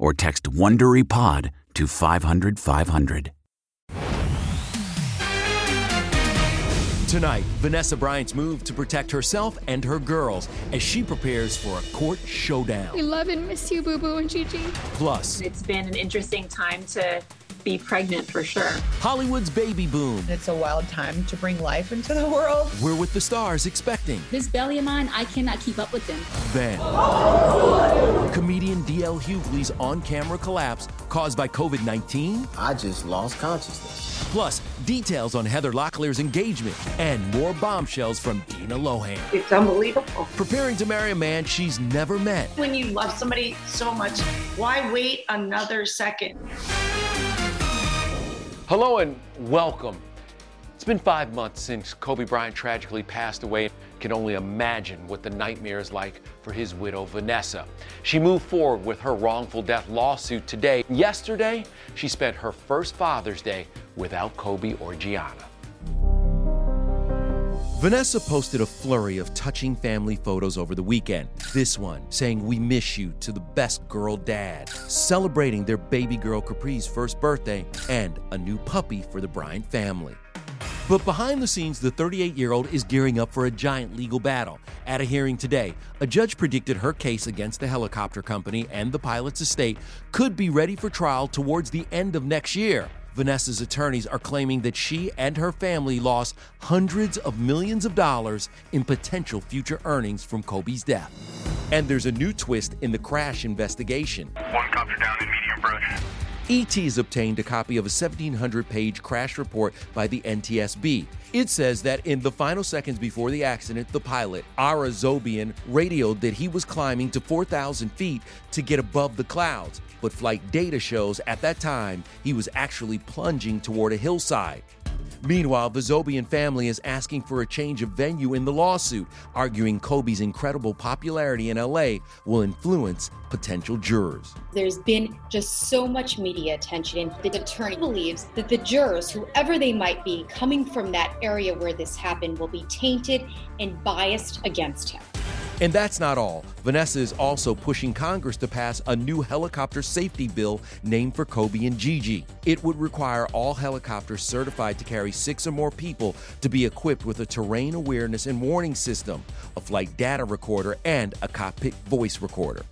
or text WonderyPod to 500, 500. Tonight, Vanessa Bryant's move to protect herself and her girls as she prepares for a court showdown. We love and miss you, Boo Boo and Gigi. Plus, It's been an interesting time to be pregnant for sure. Hollywood's baby boom. It's a wild time to bring life into the world. We're with the stars expecting. This belly of mine, I cannot keep up with them. Then, comedian DL Hughley's on camera collapse caused by COVID 19. I just lost consciousness. Plus, details on Heather Locklear's engagement and more bombshells from Dina Lohan. It's unbelievable. Preparing to marry a man she's never met. When you love somebody so much, why wait another second? Hello and welcome. It's been five months since Kobe Bryant tragically passed away. Can only imagine what the nightmare is like for his widow, Vanessa. She moved forward with her wrongful death lawsuit today. Yesterday, she spent her first Father's Day without Kobe or Gianna. Vanessa posted a flurry of touching family photos over the weekend. This one saying, We miss you to the best girl dad, celebrating their baby girl Capri's first birthday and a new puppy for the Bryant family. But behind the scenes, the 38 year old is gearing up for a giant legal battle. At a hearing today, a judge predicted her case against the helicopter company and the pilot's estate could be ready for trial towards the end of next year. Vanessa's attorneys are claiming that she and her family lost hundreds of millions of dollars in potential future earnings from Kobe's death. And there's a new twist in the crash investigation. One copter down in medium approach. ET has obtained a copy of a 1,700 page crash report by the NTSB. It says that in the final seconds before the accident, the pilot, Ara Zobayan, radioed that he was climbing to 4,000 feet to get above the clouds. But flight data shows at that time he was actually plunging toward a hillside. Meanwhile, the Zobayan family is asking for a change of venue in the lawsuit, arguing Kobe's incredible popularity in LA will influence potential jurors. There's been just so much media attention. and The attorney believes that the jurors, whoever they might be, coming from that area where this happened, will be tainted and biased against him. And that's not all. Vanessa is also pushing Congress to pass a new helicopter safety bill named for Kobe and Gigi. It would require all helicopters certified to carry six or more people to be equipped with a terrain awareness and warning system, a flight data recorder, and a cockpit voice recorder.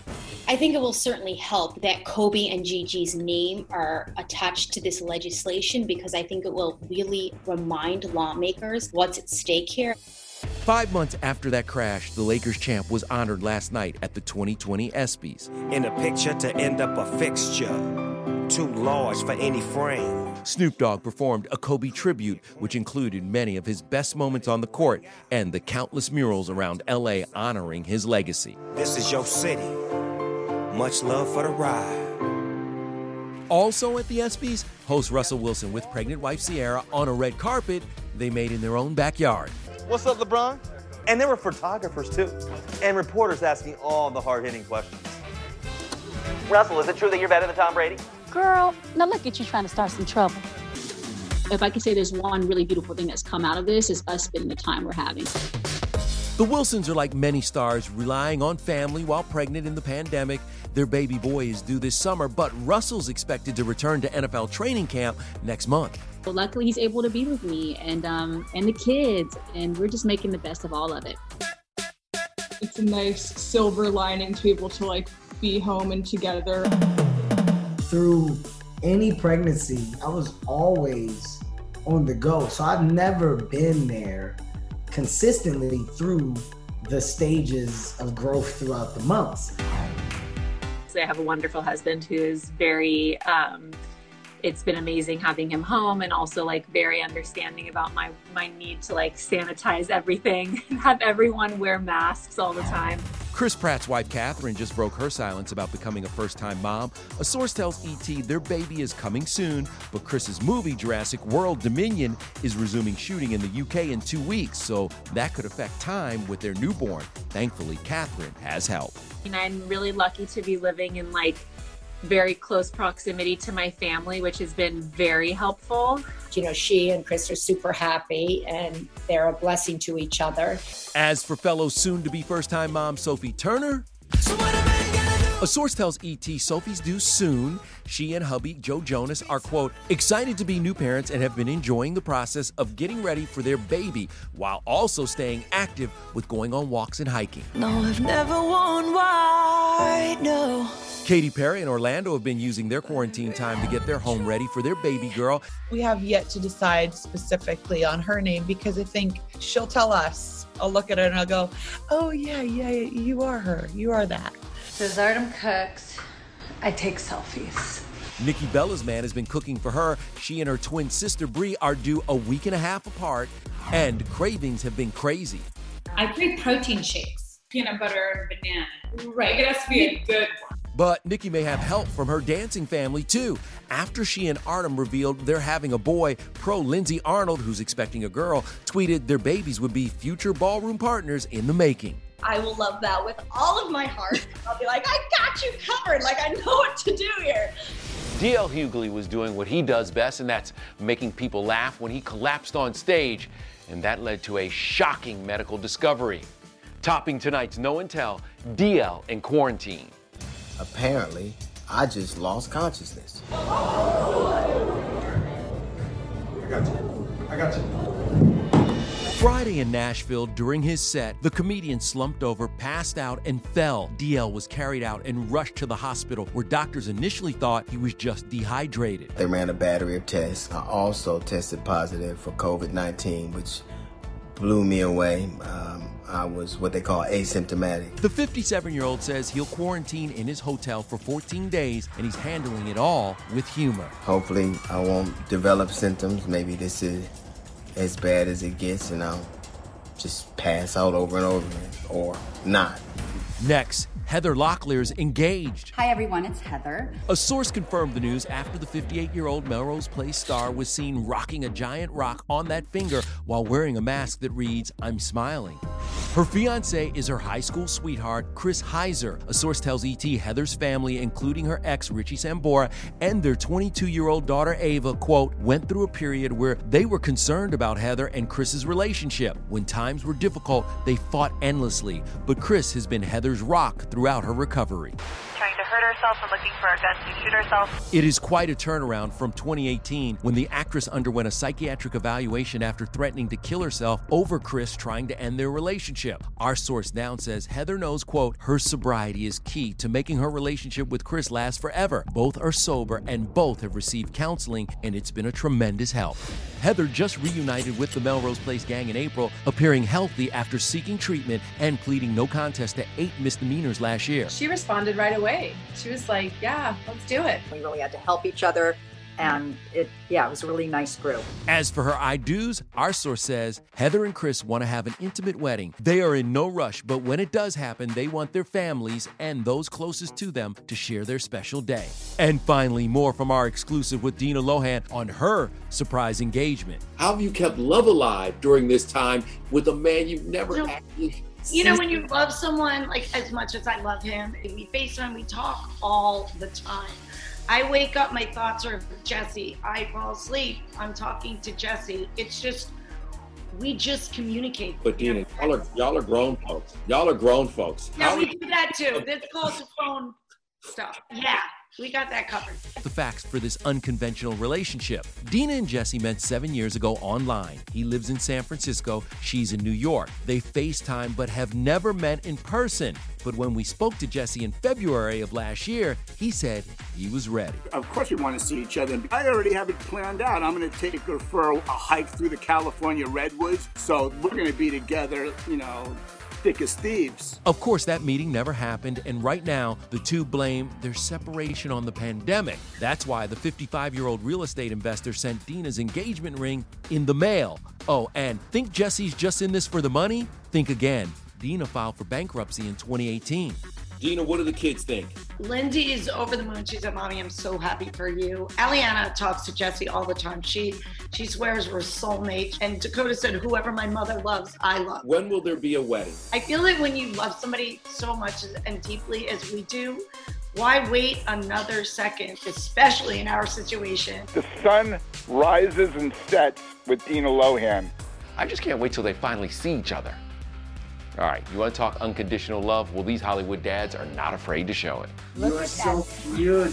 I think it will certainly help that Kobe and Gigi's name are attached to this legislation because I think it will really remind lawmakers what's at stake here. Five months after that crash, the Lakers champ was honored last night at the 2020 ESPYs. In a picture to end up a fixture, too large for any frame. Snoop Dogg performed a Kobe tribute, which included many of his best moments on the court and the countless murals around LA honoring his legacy. This is your city. Much love for the ride. Also at the ESPYs, host Russell Wilson with pregnant wife Ciara on a red carpet they made in their own backyard. What's up, LeBron? And there were photographers too, and reporters asking all the hard hitting questions. Russell, is it true that you're better than Tom Brady? Girl, now look at you trying to start some trouble. If I could say there's one really beautiful thing that's come out of this, is us spending the time we're having. The Wilsons are like many stars, relying on family while pregnant in the pandemic. Their baby boy is due this summer, but Russell's expected to return to NFL training camp next month. Well, luckily, he's able to be with me and um, and the kids, and we're just making the best of all of it. It's a nice silver lining to be able to like be home and together. Through any pregnancy, I was always on the go, so I've never been there consistently through the stages of growth throughout the months. So I have a wonderful husband who is very um, it's been amazing having him home and also like very understanding about my my need to like sanitize everything and have everyone wear masks all the time. Chris Pratt's wife Catherine just broke her silence about becoming a first-time mom. A source tells ET their baby is coming soon, but Chris's movie Jurassic World Dominion is resuming shooting in the UK in 2 weeks, so that could affect time with their newborn. Thankfully, Catherine has help. And I'm really lucky to be living in like very close proximity to my family, which has been very helpful. You know, she and Chris are super happy and they're a blessing to each other. As for fellow soon to be first time mom Sophie Turner, a source tells ET Sophie's due soon. She and hubby Joe Jonas are, quote, excited to be new parents and have been enjoying the process of getting ready for their baby while also staying active with going on walks and hiking. No, I've never worn white, no. Katy Perry and Orlando have been using their quarantine time to get their home ready for their baby girl. We have yet to decide specifically on her name because I think she'll tell us. I'll look at her and I'll go, oh, yeah, yeah, you are her. You are that. As Artem cooks, I take selfies. Nikki Bella's man has been cooking for her. She and her twin sister Brie are due a week and a half apart, and cravings have been crazy. I crave protein shakes, peanut butter and banana. Right. It has to be a good one. But Nikki may have help from her dancing family too. After she and Artem revealed they're having a boy, pro Lindsay Arnold, who's expecting a girl, tweeted their babies would be future ballroom partners in the making. I will love that with all of my heart. I'll be like, I got you covered. Like, I know what to do here. DL Hughley was doing what he does best, and that's making people laugh when he collapsed on stage. And that led to a shocking medical discovery. Topping tonight's No and Tell, DL in quarantine. Apparently, I just lost consciousness. I got you. I got you. Friday in Nashville, during his set, the comedian slumped over, passed out, and fell. DL was carried out and rushed to the hospital, where doctors initially thought he was just dehydrated. They ran a battery of tests. I also tested positive for COVID 19, which blew me away. Um, I was what they call asymptomatic. The 57 year old says he'll quarantine in his hotel for 14 days and he's handling it all with humor. Hopefully, I won't develop symptoms. Maybe this is as bad as it gets and I'll just pass out over and over again or not. Next, Heather Locklear's engaged. Hi, everyone, it's Heather. A source confirmed the news after the 58 year old Melrose Place star was seen rocking a giant rock on that finger while wearing a mask that reads, I'm smiling. Her fiance is her high school sweetheart, Chris Heisser. A source tells ET Heather's family, including her ex, Richie Sambora, and their 22 year old daughter, Ava, quote, went through a period where they were concerned about Heather and Chris's relationship. When times were difficult, they fought endlessly, but Chris has been Heather's rock throughout her recovery. Herself and looking for a gun to shoot herself. It is quite a turnaround from 2018 when the actress underwent a psychiatric evaluation after threatening to kill herself over Chris trying to end their relationship. Our source now says Heather knows, quote, her sobriety is key to making her relationship with Chris last forever. Both are sober and both have received counseling, and it's been a tremendous help. Heather just reunited with the Melrose Place gang in April, appearing healthy after seeking treatment and pleading no contest to eight misdemeanors last year. She responded right away. She was like, Yeah, let's do it. We really had to help each other. And it, yeah, it was a really nice group. As for her I do's, our source says Heather and Chris want to have an intimate wedding. They are in no rush, but when it does happen, they want their families and those closest to them to share their special day. And finally, more from our exclusive with Dina Lohan on her surprise engagement. How have you kept love alive during this time with a man you've never You know- actually You know, when you love someone like as much as I love him, we face FaceTime, we talk all the time. I wake up, my thoughts are Jesse. I fall asleep, I'm talking to Jesse. It's just, we just communicate. But Dina, y'all are y'all are grown folks. Y'all are grown folks. Yeah, How we do that too. This calls phone stuff. Yeah, we got that covered. The facts for this unconventional relationship. Dina and Jesse met seven years ago online. He lives in San Francisco, she's in New York. They FaceTime but have never met in person. But when we spoke to Jesse in February of last year, he said he was ready. Of course, we want to see each other. I already have it planned out. I'm going to take her for a, a hike through the California redwoods. So we're going to be together, you know, thick as thieves. Of course, that meeting never happened, and right now, the two blame their separation on the pandemic. That's why the 55 year old real estate investor sent Dina's engagement ring in the mail. Oh, and think Jesse's just in this for the money? Think again. Dina filed for bankruptcy in 2018. Dina, what do the kids think? Lindy is over the moon. She's said, "Mommy, I'm so happy for you." Aliana talks to Jesse all the time. She she swears we're soulmates. And Dakota said, "Whoever my mother loves, I love." When will there be a wedding? I feel that when you love somebody so much and deeply as we do, why wait another second, especially in our situation? The sun rises and sets with Dina Lohan. I just can't wait till they finally see each other. All right, you want to talk unconditional love? Well, these Hollywood dads are not afraid to show it. You're so cute.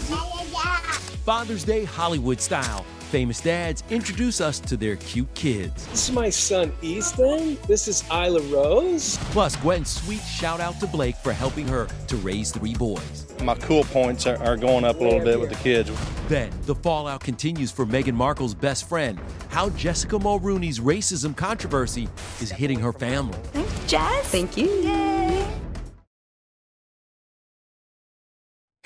Father's Day Hollywood style. Famous dads introduce us to their cute kids. This is my son Ethan. This is Isla Rose. Plus, Gwen's sweet shout out to Blake for helping her to raise three boys. My cool points are, are going up a little bit with the kids. Then, the fallout continues for Meghan Markle's best friend. How Jessica Mulroney's racism controversy is hitting her family. Thanks, Jess. Thank you. Yay.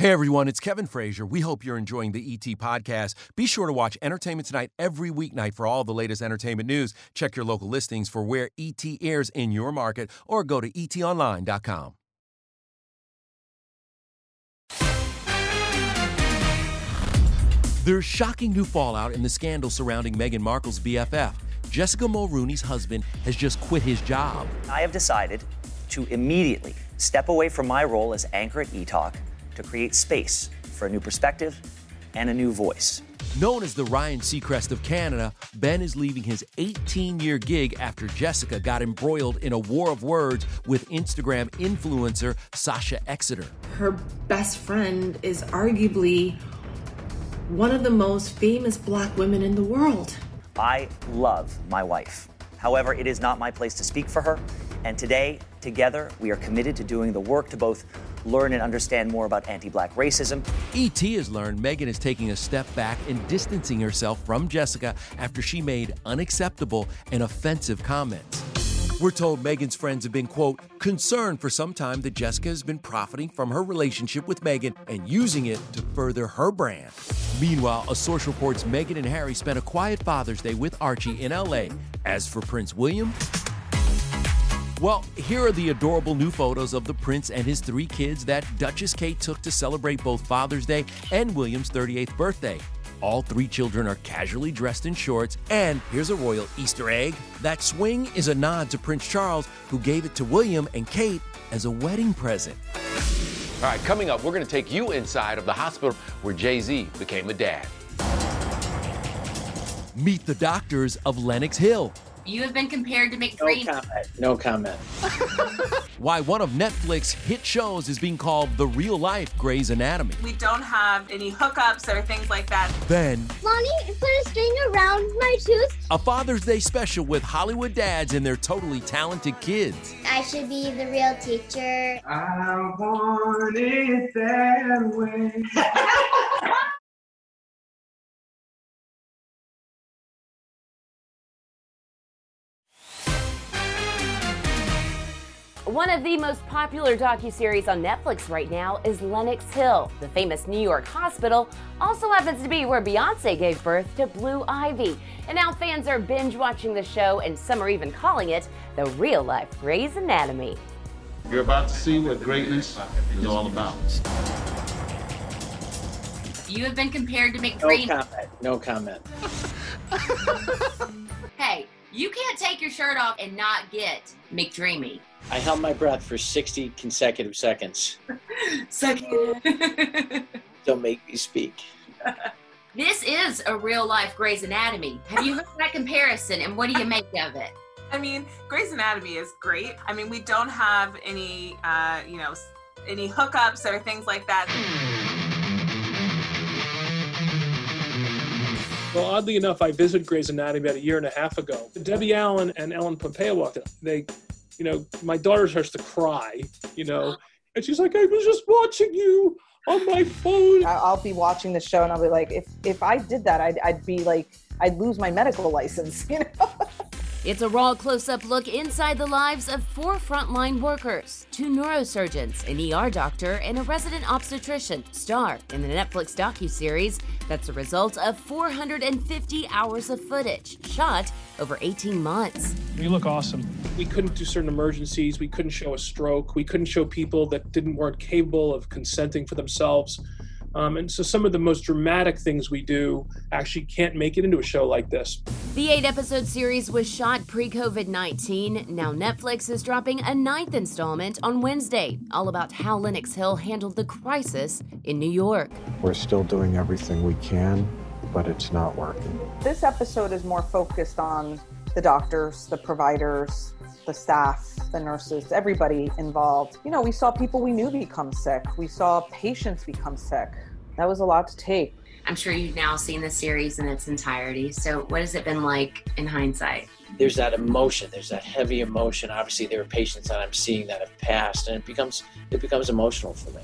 Hey everyone, it's Kevin Frazier. We hope you're enjoying the ET podcast. Be sure to watch Entertainment Tonight every weeknight for all the latest entertainment news. Check your local listings for where ET airs in your market or go to etonline.com. There's shocking new fallout in the scandal surrounding Meghan Markle's BFF. Jessica Mulroney's husband has just quit his job. I have decided to immediately step away from my role as anchor at eTalk to create space for a new perspective and a new voice. Known as the Ryan Seacrest of Canada, Ben is leaving his 18 year gig after Jessica got embroiled in a war of words with Instagram influencer Sasha Exeter. Her best friend is arguably one of the most famous black women in the world. I love my wife. However, it is not my place to speak for her. And today, together, we are committed to doing the work to both learn and understand more about anti black racism. ET has learned Meghan is taking a step back and distancing herself from Jessica after she made unacceptable and offensive comments. We're told Meghan's friends have been, quote, concerned for some time that Jessica has been profiting from her relationship with Meghan and using it to further her brand. Meanwhile, a source reports Meghan and Harry spent a quiet Father's Day with Archie in LA. As for Prince William, well, here are the adorable new photos of the prince and his three kids that Duchess Kate took to celebrate both Father's Day and William's 38th birthday. All three children are casually dressed in shorts, and here's a royal Easter egg. That swing is a nod to Prince Charles, who gave it to William and Kate as a wedding present. All right, coming up, we're going to take you inside of the hospital where Jay Z became a dad. Meet the doctors of Lenox Hill. You have been compared to No McDreamy. comment. No comment. Why one of Netflix hit shows is being called the real life Grey's Anatomy. We don't have any hookups or things like that. Then, Lonnie put a string around my tooth. a Father's Day special with Hollywood dads and their totally talented kids. I should be the real teacher. I want it that way. One of the most popular docuseries on Netflix right now is Lenox Hill. The famous New York hospital also happens to be where Beyonce gave birth to Blue Ivy. And now fans are binge watching the show, and some are even calling it the real life Grey's Anatomy. You're about to see what greatness is all about. You have been compared to make great. No comment. No comment. hey, you can't take your shirt off and not get McDreamy. I held my breath for 60 consecutive seconds. Second. Don't make me speak. This is a real life Grey's Anatomy. Have you heard that comparison and what do you make of it? I mean, Grey's Anatomy is great. I mean, we don't have any, uh, you know, any hookups or things like that. Well, oddly enough, I visited Grey's Anatomy about a year and a half ago. Debbie Allen and Ellen Pompeo walked in. They, you know, my daughter starts to cry, you know, and she's like, I was just watching you on my phone. I'll be watching the show and I'll be like, if if I did that, I'd, I'd be like, I'd lose my medical license. You know. It's a raw close up look inside the lives of four frontline workers two neurosurgeons, an ER doctor, and a resident obstetrician, star in the Netflix docuseries that's a result of 450 hours of footage shot over 18 months. You look awesome. We couldn't do certain emergencies. We couldn't show a stroke. We couldn't show people that didn't weren't capable of consenting for themselves. Um, and so some of the most dramatic things we do actually can't make it into a show like this. The eight episode series was shot pre COVID 19. Now Netflix is dropping a ninth installment on Wednesday, all about how Lenox Hill handled the crisis in New York. We're still doing everything we can, but it's not working. this episode is more focused on the doctors, the providers, the staff, the nurses, everybody involved. You know, we saw people we knew become sick. We saw patients become sick. That was a lot to take. I'm sure you've now seen the series in its entirety. So, what has it been like in hindsight? There's that emotion. There's that heavy emotion. Obviously, there are patients that I'm seeing that have passed, and it becomes it becomes emotional for me.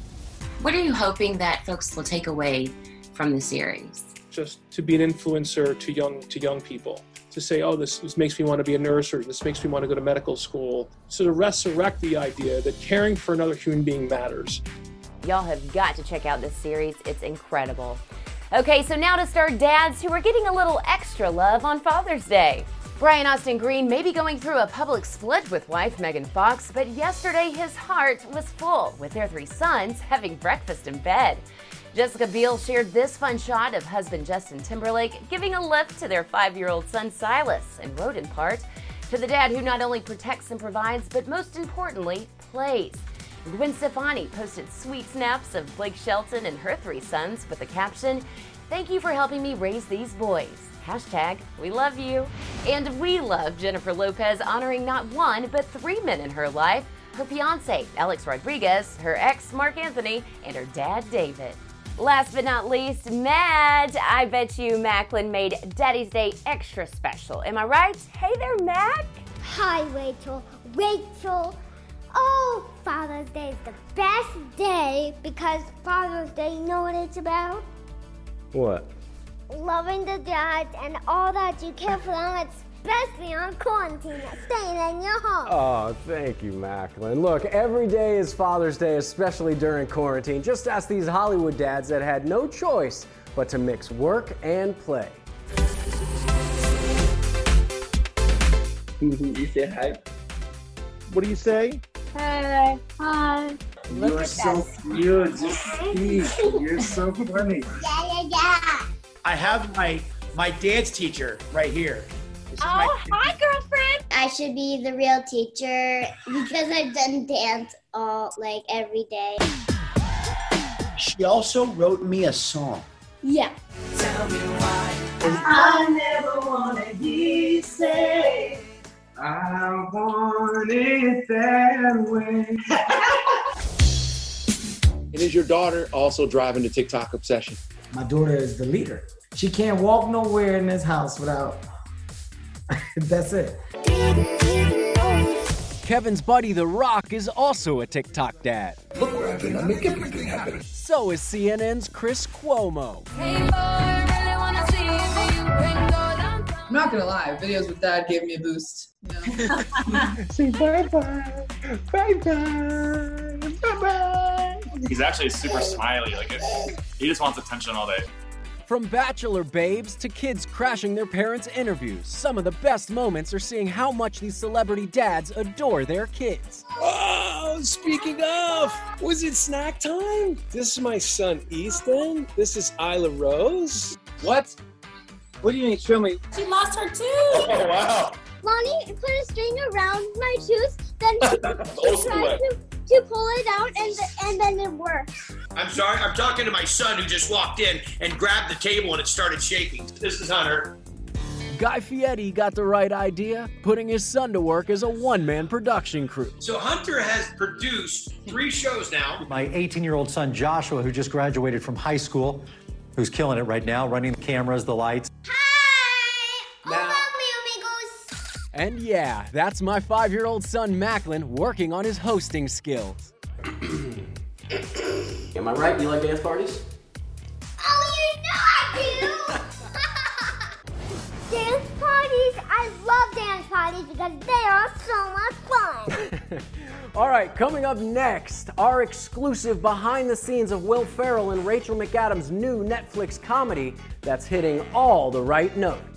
What are you hoping that folks will take away from the series? Just to be an influencer to young to young people. To say, oh, this, this makes me want to be a nurse or this makes me want to go to medical school. So to resurrect the idea that caring for another human being matters. Y'all have got to check out this series, it's incredible. Okay, so now to star dads who are getting a little extra love on Father's Day. Brian Austin Green may be going through a public split with wife Megan Fox, but yesterday his heart was full with their three sons having breakfast in bed. Jessica Biel shared this fun shot of husband Justin Timberlake giving a lift to their five year old son Silas and wrote in part to the dad who not only protects and provides, but most importantly, plays. Gwen Stefani posted sweet snaps of Blake Shelton and her three sons with the caption, Thank you for helping me raise these boys. Hashtag, we love you. And we love Jennifer Lopez honoring not one, but three men in her life her fiance, Alex Rodriguez, her ex, Marc Anthony, and her dad, David. Last but not least, Matt. I bet you Macklin made Daddy's Day extra special. Am I right? Hey there, Mac. Hi, Rachel. Rachel. Oh, Father's Day is the best day because Father's Day, you know what it's about? What? Loving the dads and all that you care for them, especially on quarantine, staying in your home. Oh, thank you, Macklin. Look, every day is Father's Day, especially during quarantine. Just ask these Hollywood dads that had no choice but to mix work and play. you say hi. What do you say? Hey, hi. You're so cute. Just speak. You're so funny. Yeah, yeah, yeah. I have my my dance teacher right here. This Oh, my hi, girlfriend. I should be the real teacher because I've done dance all like every day. She also wrote me a song. Yeah. Tell me why. I never wanted you to say I want it that way. And is your daughter also driving the TikTok obsession? My daughter is the leader. She can't walk nowhere in this house without. That's it. Kevin's buddy The Rock is also a TikTok dad. Look where I've been. I make everything happen. So is CNN's Chris Cuomo. I'm not gonna lie, videos with dad gave me a boost. You know? Say bye bye. Bye bye. Bye bye. He's actually super smiley. Like it, he just wants attention all day. From bachelor babes to kids crashing their parents' interviews, some of the best moments are seeing how much these celebrity dads adore their kids. Oh, speaking of, was it snack time? This is my son Easton. This is Isla Rose. What? What do you mean? Show me. She lost her tooth. Oh wow. Lonnie put a string around my tooth, then she, she tried to, to pull it out, and and then it worked. I'm sorry. I'm talking to my son who just walked in and grabbed the table and it started shaking. This is Hunter. Guy Fieri got the right idea, putting his son to work as a one man production crew. So Hunter has produced three shows now. My 18 year old son Joshua, who just graduated from high school, who's killing it right now, running the cameras, the lights. Hi! Now. And yeah, that's my five year old son Macklin working on his hosting skills. Am I right? You like dance parties? Oh, you know I do. dance parties. Love dance parties because they are so much fun. All right, coming up next, our exclusive behind the scenes of Will Ferrell and Rachel McAdams' new Netflix comedy that's hitting all the right notes.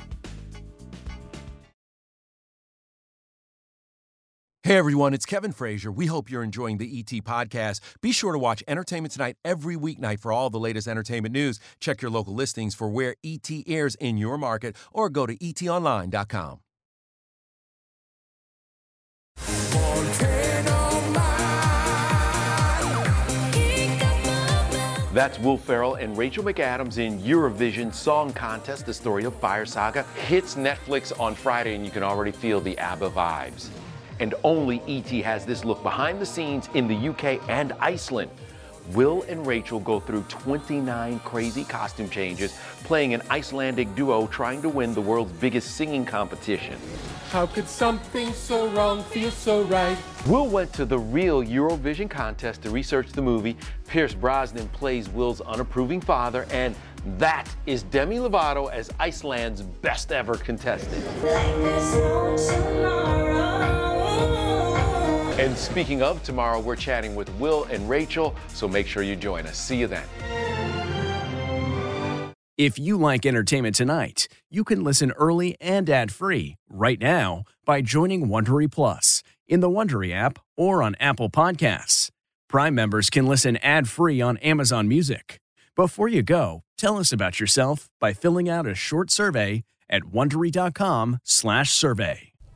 Hey everyone, it's Kevin Frazier. We hope you're enjoying the ET podcast. Be sure to watch Entertainment Tonight every weeknight for all the latest entertainment news. Check your local listings for where ET airs in your market or go to etonline.com. That's Will Ferrell and Rachel McAdams in Eurovision Song Contest, the story of Fire Saga. Hits Netflix on Friday, and you can already feel the ABBA vibes. And only ET has this look behind the scenes in the UK and Iceland. Will and Rachel go through 29 crazy costume changes, playing an Icelandic duo trying to win the world's biggest singing competition. How could something so wrong feel so right? Will went to the real Eurovision contest to research the movie. Pierce Brosnan plays Will's unapproving father, and that is Demi Lovato as Iceland's best ever contestant. And speaking of tomorrow, we're chatting with Will and Rachel, so make sure you join us. See you then. If you like entertainment tonight, you can listen early and ad-free right now by joining Wondery Plus in the Wondery app or on Apple Podcasts. Prime members can listen ad-free on Amazon Music. Before you go, tell us about yourself by filling out a short survey at wondery.com/survey.